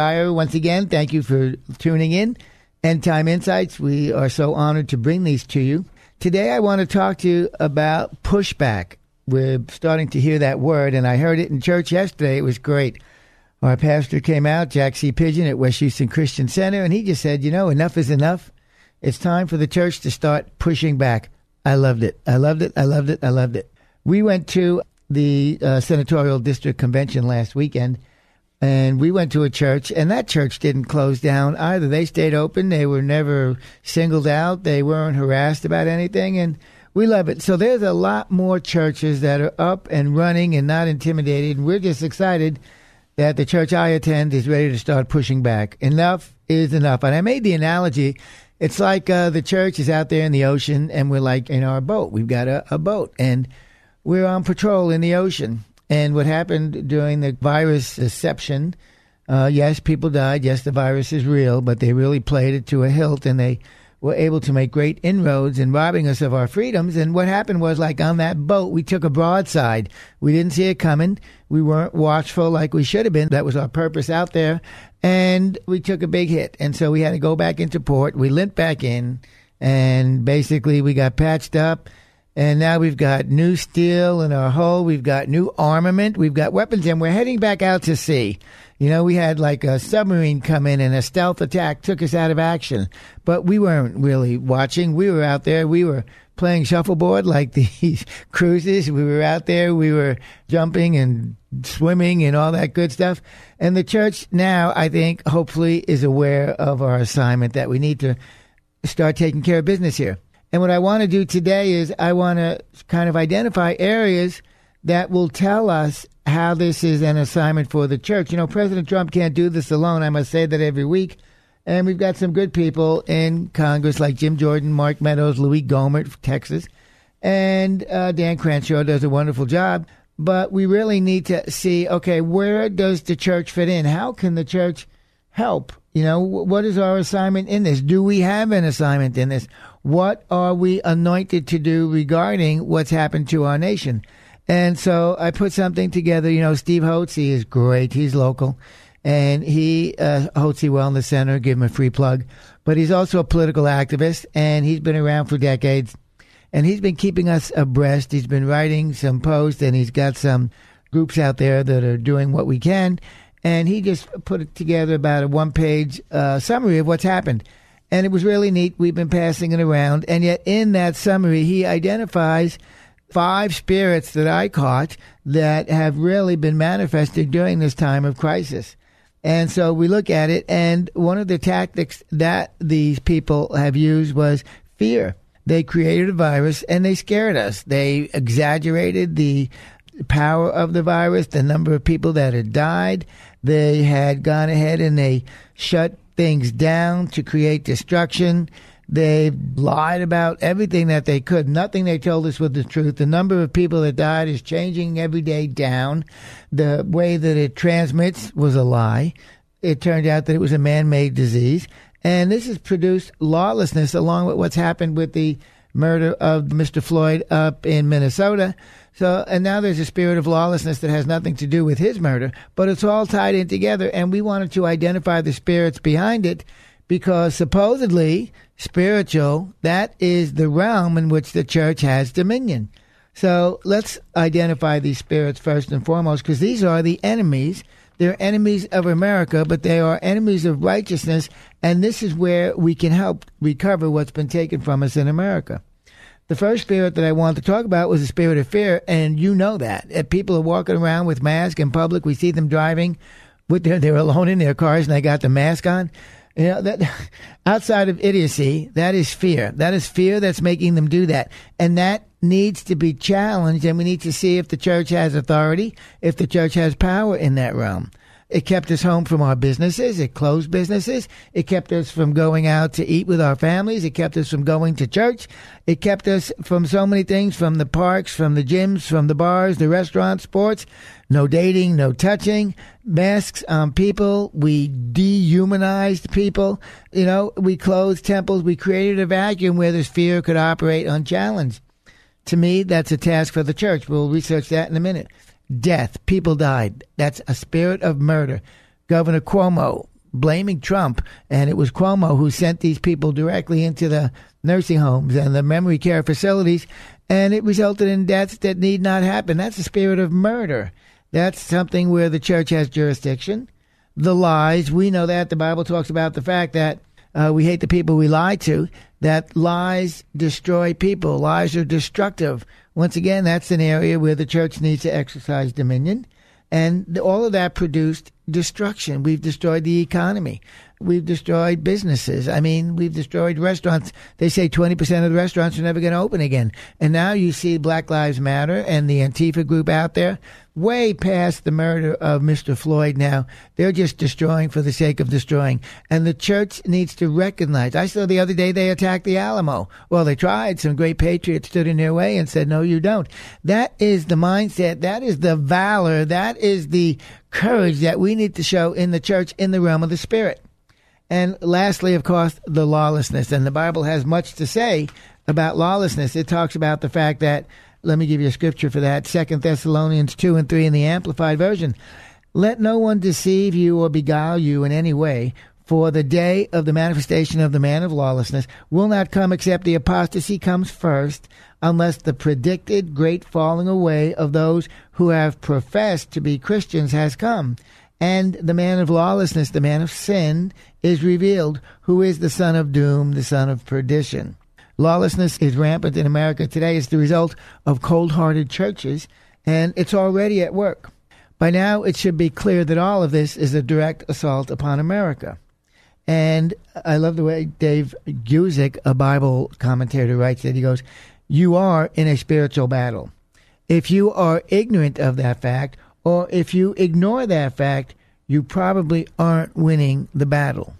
once again. Thank you for tuning in. End Time Insights, we are so honored to bring these to you. Today, I want to talk to you about pushback. We're starting to hear that word, and I heard it in church yesterday. It was great. Our pastor came out, Jack C. Pigeon at West Houston Christian Center, and he just said, You know, enough is enough. It's time for the church to start pushing back. I loved it. I loved it. I loved it. I loved it. We went to the uh, Senatorial District Convention last weekend and we went to a church, and that church didn't close down either. They stayed open. They were never singled out. They weren't harassed about anything, and we love it. So there's a lot more churches that are up and running and not intimidated. And we're just excited that the church I attend is ready to start pushing back. Enough is enough. And I made the analogy. It's like uh, the church is out there in the ocean, and we're like in our boat. We've got a, a boat, and we're on patrol in the ocean and what happened during the virus deception, uh, yes, people died. Yes, the virus is real, but they really played it to a hilt and they were able to make great inroads in robbing us of our freedoms. And what happened was, like on that boat, we took a broadside. We didn't see it coming. We weren't watchful like we should have been. That was our purpose out there. And we took a big hit. And so we had to go back into port. We limped back in and basically we got patched up and now we've got new steel in our hull. We've got new armament. We've got weapons, and we're heading back out to sea. You know, we had like a submarine come in and a stealth attack took us out of action. But we weren't really watching. We were out there. We were playing shuffleboard like these cruises. We were out there. We were jumping and swimming and all that good stuff. And the church now, I think, hopefully is aware of our assignment that we need to start taking care of business here. And what I want to do today is I want to kind of identify areas that will tell us how this is an assignment for the church. You know, President Trump can't do this alone. I must say that every week. And we've got some good people in Congress like Jim Jordan, Mark Meadows, Louie Gohmert from Texas, and uh, Dan Crenshaw does a wonderful job. But we really need to see okay, where does the church fit in? How can the church help? You know, what is our assignment in this? Do we have an assignment in this? What are we anointed to do regarding what's happened to our nation? And so I put something together. You know, Steve Hotze is great. He's local. And he, uh, Hotze Wellness Center, give him a free plug. But he's also a political activist, and he's been around for decades. And he's been keeping us abreast. He's been writing some posts, and he's got some groups out there that are doing what we can. And he just put together about a one page uh, summary of what's happened and it was really neat. We've been passing it around, and yet in that summary, he identifies five spirits that I caught that have really been manifested during this time of crisis. And so we look at it, and one of the tactics that these people have used was fear. They created a virus and they scared us. They exaggerated the power of the virus, the number of people that had died. They had gone ahead and they shut things down to create destruction. They've lied about everything that they could. Nothing they told us was the truth. The number of people that died is changing every day down. The way that it transmits was a lie. It turned out that it was a man made disease. And this has produced lawlessness along with what's happened with the murder of Mr. Floyd up in Minnesota. So, and now there's a spirit of lawlessness that has nothing to do with his murder, but it's all tied in together. And we wanted to identify the spirits behind it because supposedly spiritual, that is the realm in which the church has dominion. So let's identify these spirits first and foremost, because these are the enemies. They're enemies of America, but they are enemies of righteousness, and this is where we can help recover what's been taken from us in America. The first spirit that I wanted to talk about was the spirit of fear, and you know that. If people are walking around with masks in public, we see them driving with their, they're alone in their cars and they got the mask on. You know, that outside of idiocy, that is fear. That is fear that's making them do that. And that needs to be challenged and we need to see if the church has authority, if the church has power in that realm. It kept us home from our businesses. It closed businesses. It kept us from going out to eat with our families. It kept us from going to church. It kept us from so many things from the parks, from the gyms, from the bars, the restaurants, sports. No dating, no touching, masks on people. We dehumanized people. You know, we closed temples. We created a vacuum where this fear could operate unchallenged. To me, that's a task for the church. We'll research that in a minute death. People died. That's a spirit of murder. Governor Cuomo blaming Trump, and it was Cuomo who sent these people directly into the nursing homes and the memory care facilities, and it resulted in deaths that need not happen. That's a spirit of murder. That's something where the church has jurisdiction. The lies, we know that. The Bible talks about the fact that uh, we hate the people we lie to, that lies destroy people. Lies are destructive. Once again, that's an area where the church needs to exercise dominion. And all of that produced destruction. We've destroyed the economy. We've destroyed businesses. I mean, we've destroyed restaurants. They say 20% of the restaurants are never going to open again. And now you see Black Lives Matter and the Antifa group out there way past the murder of Mr. Floyd now. They're just destroying for the sake of destroying. And the church needs to recognize. I saw the other day they attacked the Alamo. Well, they tried. Some great patriots stood in their way and said, no, you don't. That is the mindset. That is the valor. That is the courage that we need to show in the church in the realm of the spirit. And lastly, of course, the lawlessness. And the Bible has much to say about lawlessness. It talks about the fact that, let me give you a scripture for that, Second Thessalonians 2 and 3 in the Amplified Version. Let no one deceive you or beguile you in any way, for the day of the manifestation of the man of lawlessness will not come except the apostasy comes first, unless the predicted great falling away of those who have professed to be Christians has come and the man of lawlessness, the man of sin, is revealed, who is the son of doom, the son of perdition. Lawlessness is rampant in America today as the result of cold hearted churches, and it's already at work. By now, it should be clear that all of this is a direct assault upon America. And I love the way Dave Guzik, a Bible commentator, writes that he goes, You are in a spiritual battle. If you are ignorant of that fact, or if you ignore that fact, you probably aren't winning the battle.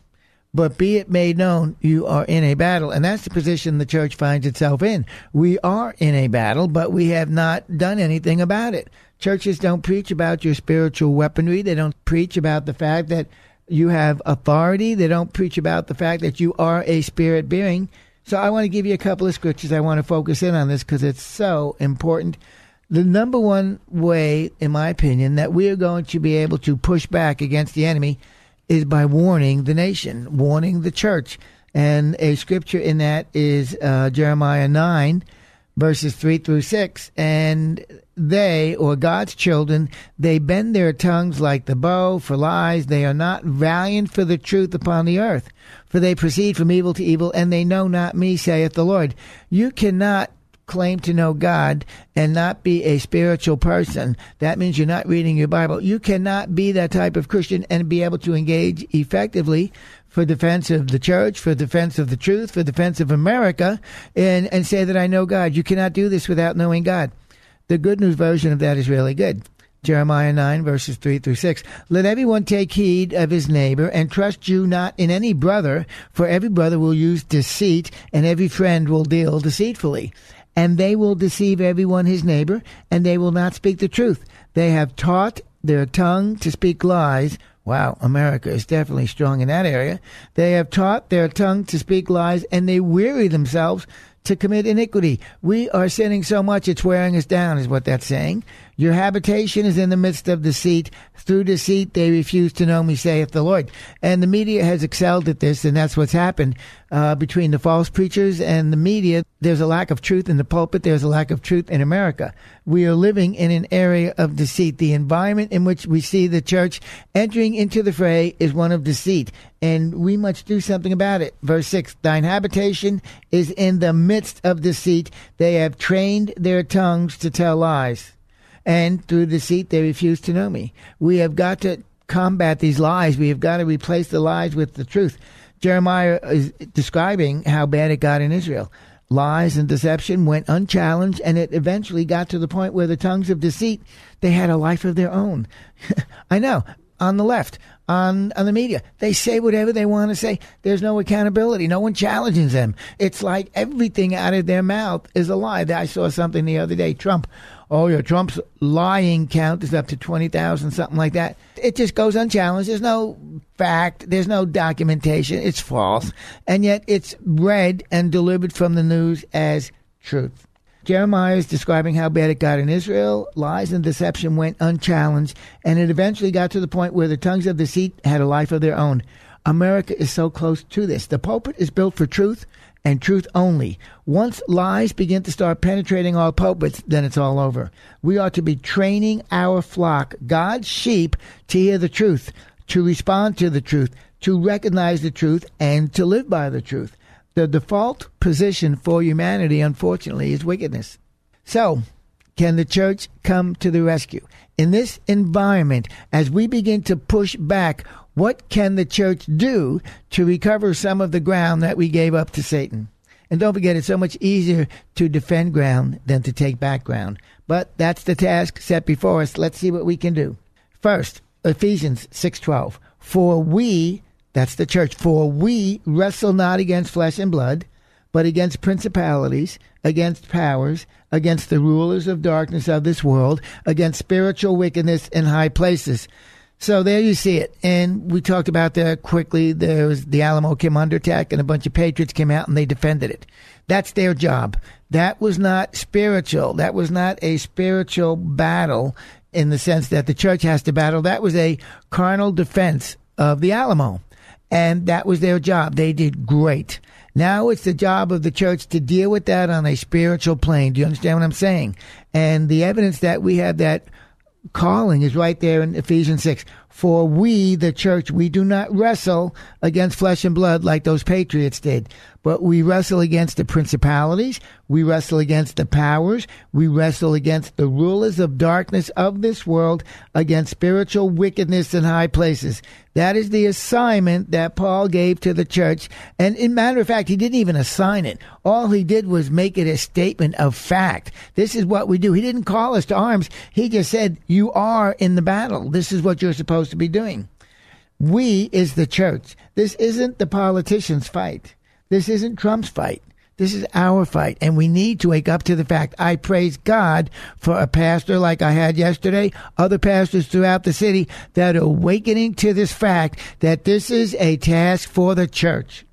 But be it made known, you are in a battle. And that's the position the church finds itself in. We are in a battle, but we have not done anything about it. Churches don't preach about your spiritual weaponry. They don't preach about the fact that you have authority. They don't preach about the fact that you are a spirit being. So I want to give you a couple of scriptures. I want to focus in on this because it's so important the number one way, in my opinion, that we are going to be able to push back against the enemy is by warning the nation, warning the church. And a scripture in that is uh, Jeremiah 9, verses 3 through 6. And they, or God's children, they bend their tongues like the bow for lies. They are not valiant for the truth upon the earth. For they proceed from evil to evil, and they know not me, saith the Lord. You cannot claim to know God and not be a spiritual person, that means you're not reading your Bible. You cannot be that type of Christian and be able to engage effectively for defense of the church, for defense of the truth, for defense of America, and, and say that I know God. You cannot do this without knowing God. The good news version of that is really good. Jeremiah 9, verses 3 through 6. Let everyone take heed of his neighbor, and trust you not in any brother, for every brother will use deceit, and every friend will deal deceitfully and they will deceive everyone his neighbor, and they will not speak the truth. They have taught their tongue to speak lies. Wow, America is definitely strong in that area. They have taught their tongue to speak lies, and they weary themselves to commit iniquity. We are sinning so much it's wearing us down, is what that's saying. Your habitation is in the midst of deceit. Through deceit, they refuse to know me, saith the Lord. And the media has excelled at this, and that's what's happened uh, between the false preachers and the media. There's a lack of truth in the pulpit. There's a lack of truth in America. We are living in an area of deceit. The environment in which we see the church entering into the fray is one of deceit, and we must do something about it. Verse 6 Thine habitation is in the midst of deceit. They have trained their tongues to tell lies and through deceit they refuse to know me. We have got to combat these lies. We have got to replace the lies with the truth. Jeremiah is describing how bad it got in Israel. Lies and deception went unchallenged, and it eventually got to the point where the tongues of deceit they had a life of their own. I know on the left, on on the media, they say whatever they want to say. There's no accountability. No one challenges them. It's like everything out of their mouth is a lie. I saw something the other day. Trump oh, yeah, Trump's lying count is up to 20,000, something like that. It just goes unchallenged. There's no fact, there's no documentation. It's false. And yet it's read and delivered from the news as truth. Jeremiah is describing how bad it got in Israel. Lies and deception went unchallenged, and it eventually got to the point where the tongues of deceit had a life of their own. America is so close to this. The pulpit is built for truth and truth only. Once lies begin to start penetrating our pulpits, then it's all over. We are to be training our flock, God's sheep, to hear the truth, to respond to the truth, to recognize the truth, and to live by the truth. The default position for humanity, unfortunately, is wickedness. So, can the church come to the rescue? In this environment, as we begin to push back what can the church do to recover some of the ground that we gave up to Satan? And don't forget, it's so much easier to defend ground than to take back ground. But that's the task set before us. Let's see what we can do. First, Ephesians 6:12. For we, that's the church, for we wrestle not against flesh and blood, but against principalities, against powers, against the rulers of darkness of this world, against spiritual wickedness in high places. So there you see it. And we talked about that quickly. There was the Alamo came under attack and a bunch of patriots came out and they defended it. That's their job. That was not spiritual. That was not a spiritual battle in the sense that the church has to battle. That was a carnal defense of the Alamo. And that was their job. They did great. Now it's the job of the church to deal with that on a spiritual plane. Do you understand what I'm saying? And the evidence that we have that calling is right there in Ephesians 6. For we, the church, we do not wrestle against flesh and blood like those patriots did, but we wrestle against the principalities, we wrestle against the powers, we wrestle against the rulers of darkness of this world, against spiritual wickedness in high places. That is the assignment that Paul gave to the church. And in matter of fact, he didn't even assign it. All he did was make it a statement of fact. This is what we do. He didn't call us to arms. He just said, you are in the battle. This is what you're supposed to be doing. We is the church. This isn't the politicians' fight. This isn't Trump's fight. This is our fight, and we need to wake up to the fact. I praise God for a pastor like I had yesterday, other pastors throughout the city that are awakening to this fact that this is a task for the church.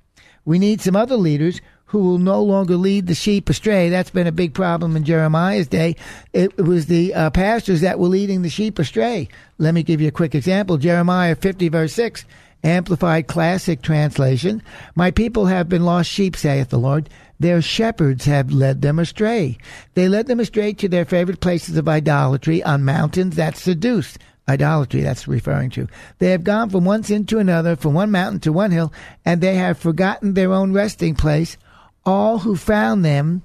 We need some other leaders who will no longer lead the sheep astray. That's been a big problem in Jeremiah's day. It was the uh, pastors that were leading the sheep astray. Let me give you a quick example. Jeremiah 50, verse 6, Amplified Classic Translation. My people have been lost sheep, saith the Lord. Their shepherds have led them astray. They led them astray to their favorite places of idolatry on mountains that seduce. Idolatry, that's referring to. They have gone from one sin to another, from one mountain to one hill, and they have forgotten their own resting place. All who found them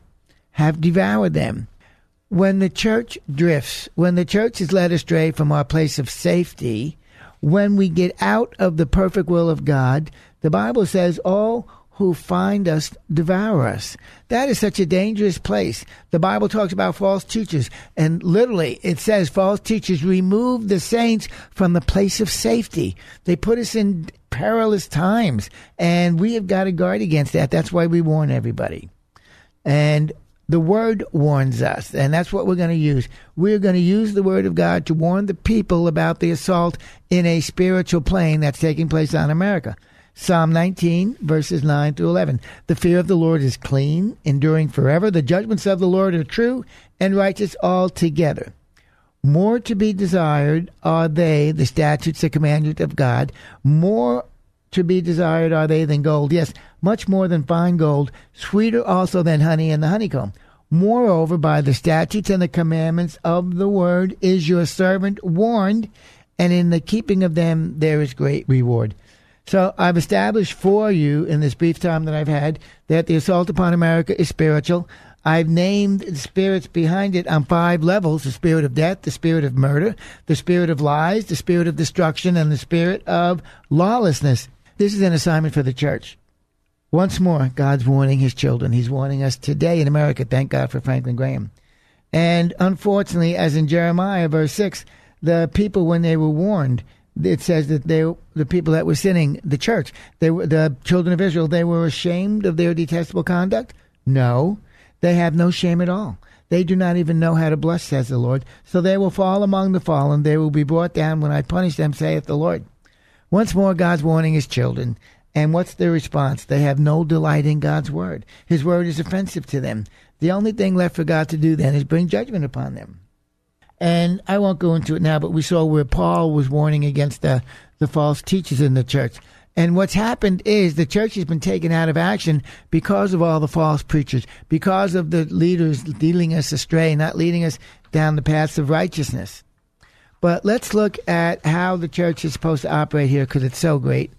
have devoured them. When the church drifts, when the church is led astray from our place of safety, when we get out of the perfect will of God, the Bible says all who find us devour us. That is such a dangerous place. The Bible talks about false teachers, and literally it says false teachers remove the saints from the place of safety. They put us in perilous times, and we have got to guard against that. That's why we warn everybody. And the word warns us, and that's what we're going to use. We're going to use the word of God to warn the people about the assault in a spiritual plane that's taking place on America. Psalm 19, verses 9 through 11. The fear of the Lord is clean, enduring forever. The judgments of the Lord are true and righteous altogether. More to be desired are they, the statutes, the commandments of God. More to be desired are they than gold. Yes, much more than fine gold. Sweeter also than honey and the honeycomb. Moreover, by the statutes and the commandments of the word is your servant warned, and in the keeping of them there is great reward. So I've established for you in this brief time that I've had that the assault upon America is spiritual. I've named the spirits behind it on five levels the spirit of death, the spirit of murder, the spirit of lies, the spirit of destruction, and the spirit of lawlessness. This is an assignment for the church. Once more, God's warning his children. He's warning us today in America. Thank God for Franklin Graham. And unfortunately, as in Jeremiah, verse 6, the people, when they were warned, it says that they, the people that were sinning, the church, they were, the children of Israel, they were ashamed of their detestable conduct? No. They have no shame at all. They do not even know how to bless, says the Lord. So they will fall among the fallen. They will be brought down when I punish them, saith the Lord. Once more, God's warning his children. And what's their response? They have no delight in God's word. His word is offensive to them. The only thing left for God to do then is bring judgment upon them. And I won't go into it now, but we saw where Paul was warning against the, the false teachers in the church. And what's happened is the church has been taken out of action because of all the false preachers, because of the leaders leading us astray, not leading us down the paths of righteousness. But let's look at how the church is supposed to operate here because it's so great.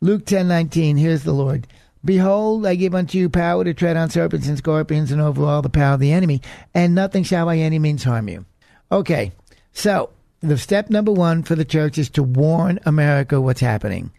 Luke ten nineteen. here's the Lord. Behold, I give unto you power to tread on serpents and scorpions and over all the power of the enemy, and nothing shall by any means harm you. Okay, so the step number one for the church is to warn America what's happening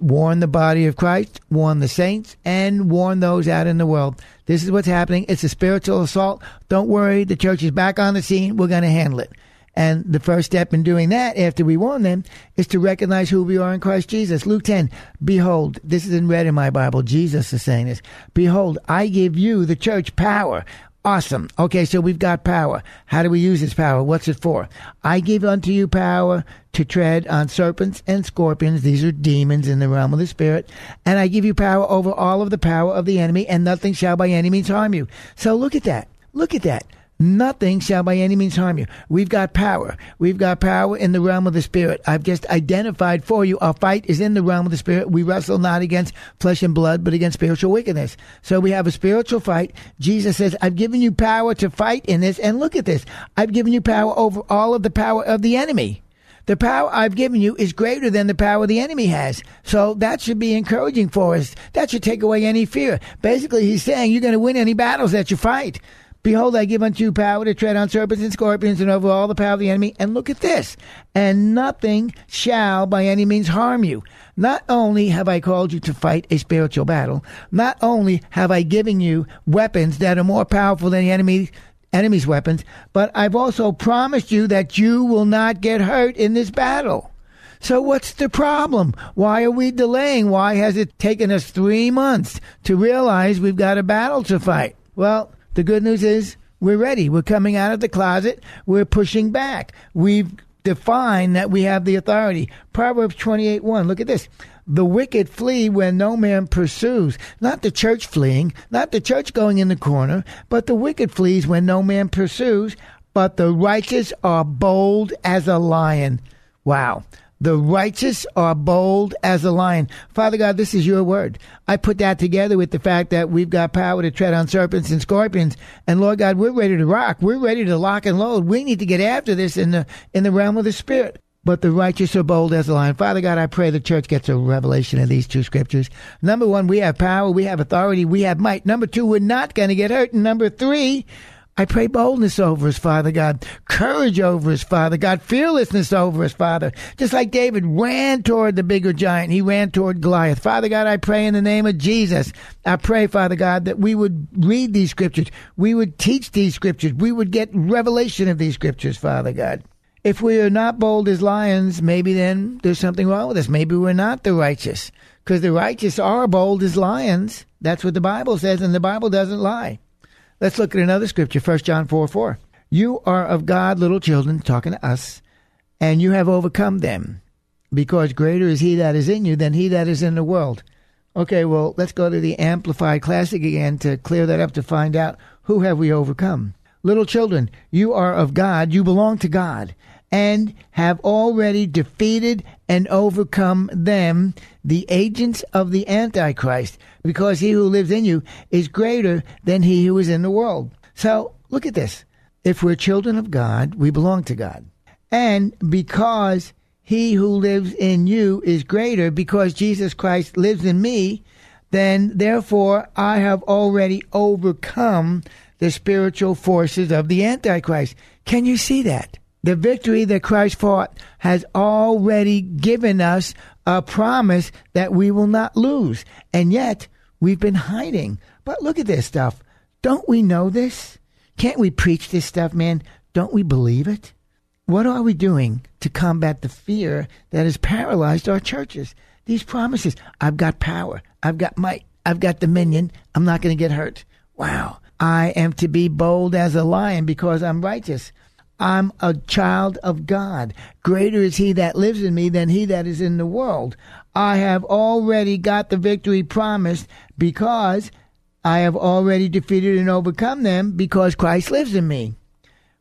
warn the body of Christ, warn the saints, and warn those out in the world. This is what's happening. It's a spiritual assault. Don't worry, the church is back on the scene. We're going to handle it. And the first step in doing that, after we warn them, is to recognize who we are in Christ Jesus. Luke 10, behold, this is in red in my Bible. Jesus is saying this. Behold, I give you, the church, power Awesome. Okay, so we've got power. How do we use this power? What's it for? I give unto you power to tread on serpents and scorpions. These are demons in the realm of the spirit. And I give you power over all of the power of the enemy, and nothing shall by any means harm you. So look at that. Look at that. Nothing shall by any means harm you. We've got power. We've got power in the realm of the spirit. I've just identified for you our fight is in the realm of the spirit. We wrestle not against flesh and blood, but against spiritual wickedness. So we have a spiritual fight. Jesus says, I've given you power to fight in this. And look at this. I've given you power over all of the power of the enemy. The power I've given you is greater than the power the enemy has. So that should be encouraging for us. That should take away any fear. Basically, he's saying you're going to win any battles that you fight. Behold, I give unto you power to tread on serpents and scorpions and over all the power of the enemy. And look at this. And nothing shall by any means harm you. Not only have I called you to fight a spiritual battle, not only have I given you weapons that are more powerful than the enemy, enemy's weapons, but I've also promised you that you will not get hurt in this battle. So what's the problem? Why are we delaying? Why has it taken us three months to realize we've got a battle to fight? Well, the good news is we're ready. We're coming out of the closet. We're pushing back. We've defined that we have the authority. Proverbs 28 1. Look at this. The wicked flee when no man pursues. Not the church fleeing, not the church going in the corner, but the wicked flees when no man pursues. But the righteous are bold as a lion. Wow. The righteous are bold as a lion. Father God, this is your word. I put that together with the fact that we've got power to tread on serpents and scorpions. And Lord God, we're ready to rock. We're ready to lock and load. We need to get after this in the, in the realm of the spirit. But the righteous are bold as a lion. Father God, I pray the church gets a revelation of these two scriptures. Number one, we have power, we have authority, we have might. Number two, we're not going to get hurt. And number three, I pray boldness over us, Father God, courage over us, Father God, fearlessness over us, Father. Just like David ran toward the bigger giant, he ran toward Goliath. Father God, I pray in the name of Jesus. I pray, Father God, that we would read these scriptures, we would teach these scriptures, we would get revelation of these scriptures, Father God. If we are not bold as lions, maybe then there's something wrong with us. Maybe we're not the righteous, because the righteous are bold as lions. That's what the Bible says, and the Bible doesn't lie. Let's look at another scripture, 1 John 4 4. You are of God, little children, talking to us, and you have overcome them, because greater is he that is in you than he that is in the world. Okay, well, let's go to the Amplified Classic again to clear that up to find out who have we overcome. Little children, you are of God, you belong to God, and have already defeated and overcome them, the agents of the Antichrist, because he who lives in you is greater than he who is in the world. So look at this. If we're children of God, we belong to God. And because he who lives in you is greater, because Jesus Christ lives in me, then therefore I have already overcome the spiritual forces of the Antichrist. Can you see that? The victory that Christ fought has already given us a promise that we will not lose. And yet, we've been hiding. But look at this stuff. Don't we know this? Can't we preach this stuff, man? Don't we believe it? What are we doing to combat the fear that has paralyzed our churches? These promises I've got power, I've got might, I've got dominion, I'm not going to get hurt. Wow. I am to be bold as a lion because I'm righteous. I'm a child of God. Greater is he that lives in me than he that is in the world. I have already got the victory promised because I have already defeated and overcome them because Christ lives in me.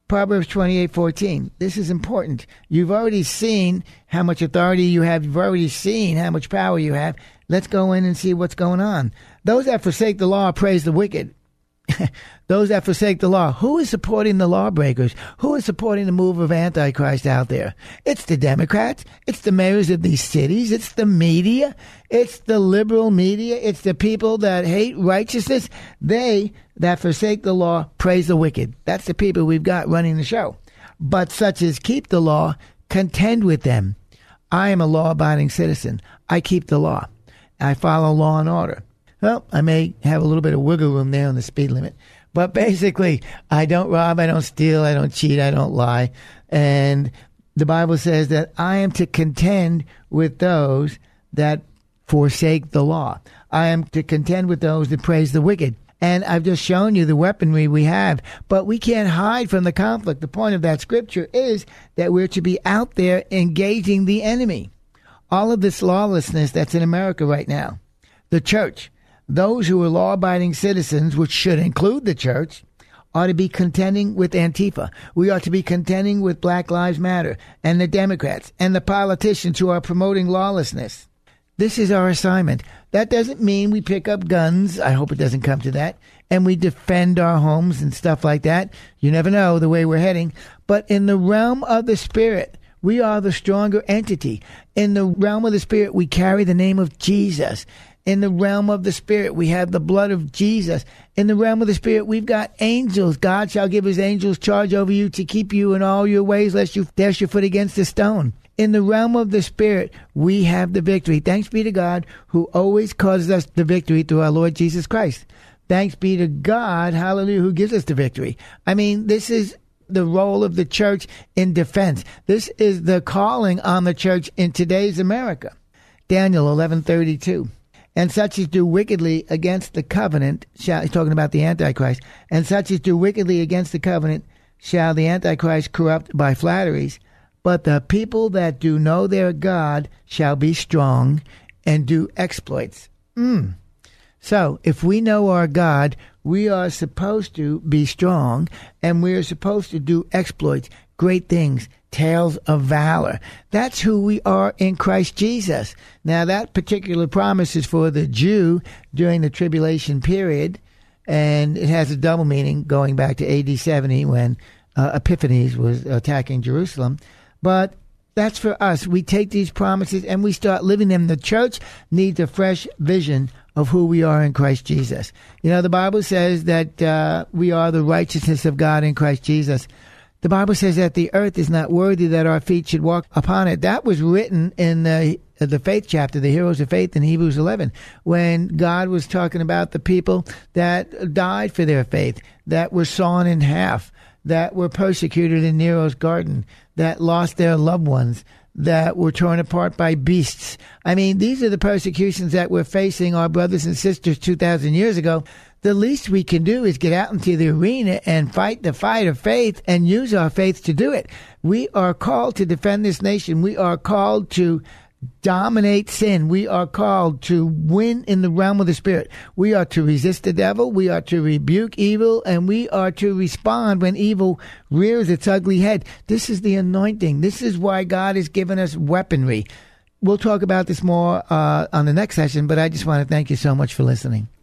Proverbs 28:14. This is important. You've already seen how much authority you have. You've already seen how much power you have. Let's go in and see what's going on. Those that forsake the law praise the wicked. those that forsake the law. Who is supporting the lawbreakers? Who is supporting the move of Antichrist out there? It's the Democrats. It's the mayors of these cities. It's the media. It's the liberal media. It's the people that hate righteousness. They that forsake the law praise the wicked. That's the people we've got running the show. But such as keep the law contend with them. I am a law abiding citizen. I keep the law. I follow law and order. Well, I may have a little bit of wiggle room there on the speed limit. But basically, I don't rob, I don't steal, I don't cheat, I don't lie. And the Bible says that I am to contend with those that forsake the law. I am to contend with those that praise the wicked. And I've just shown you the weaponry we have, but we can't hide from the conflict. The point of that scripture is that we're to be out there engaging the enemy. All of this lawlessness that's in America right now, the church, those who are law abiding citizens, which should include the church, ought to be contending with Antifa. We ought to be contending with Black Lives Matter and the Democrats and the politicians who are promoting lawlessness. This is our assignment. That doesn't mean we pick up guns. I hope it doesn't come to that. And we defend our homes and stuff like that. You never know the way we're heading. But in the realm of the spirit, we are the stronger entity. In the realm of the spirit, we carry the name of Jesus. In the realm of the spirit, we have the blood of Jesus. In the realm of the spirit, we've got angels. God shall give his angels charge over you to keep you in all your ways, lest you dash your foot against a stone. In the realm of the spirit, we have the victory. Thanks be to God who always causes us the victory through our Lord Jesus Christ. Thanks be to God, hallelujah, who gives us the victory. I mean, this is the role of the church in defense. This is the calling on the church in today's America. Daniel 11:32 and such as do wickedly against the covenant shall he's talking about the antichrist. And such as do wickedly against the covenant shall the antichrist corrupt by flatteries. But the people that do know their god shall be strong and do exploits. Mm. so if we know our god we are supposed to be strong and we are supposed to do exploits great things tales of valor. That's who we are in Christ Jesus. Now, that particular promise is for the Jew during the tribulation period, and it has a double meaning going back to AD 70 when uh, Epiphanes was attacking Jerusalem. But that's for us. We take these promises and we start living them. The church needs a fresh vision of who we are in Christ Jesus. You know, the Bible says that uh, we are the righteousness of God in Christ Jesus. The Bible says that the earth is not worthy that our feet should walk upon it. That was written in the uh, the faith chapter, the heroes of faith in Hebrews 11, when God was talking about the people that died for their faith, that were sawn in half, that were persecuted in Nero's garden, that lost their loved ones, that were torn apart by beasts. I mean, these are the persecutions that we're facing our brothers and sisters 2,000 years ago the least we can do is get out into the arena and fight the fight of faith and use our faith to do it. We are called to defend this nation. We are called to dominate sin. We are called to win in the realm of the spirit. We are to resist the devil. We are to rebuke evil and we are to respond when evil rears its ugly head. This is the anointing. This is why God has given us weaponry. We'll talk about this more uh, on the next session, but I just want to thank you so much for listening.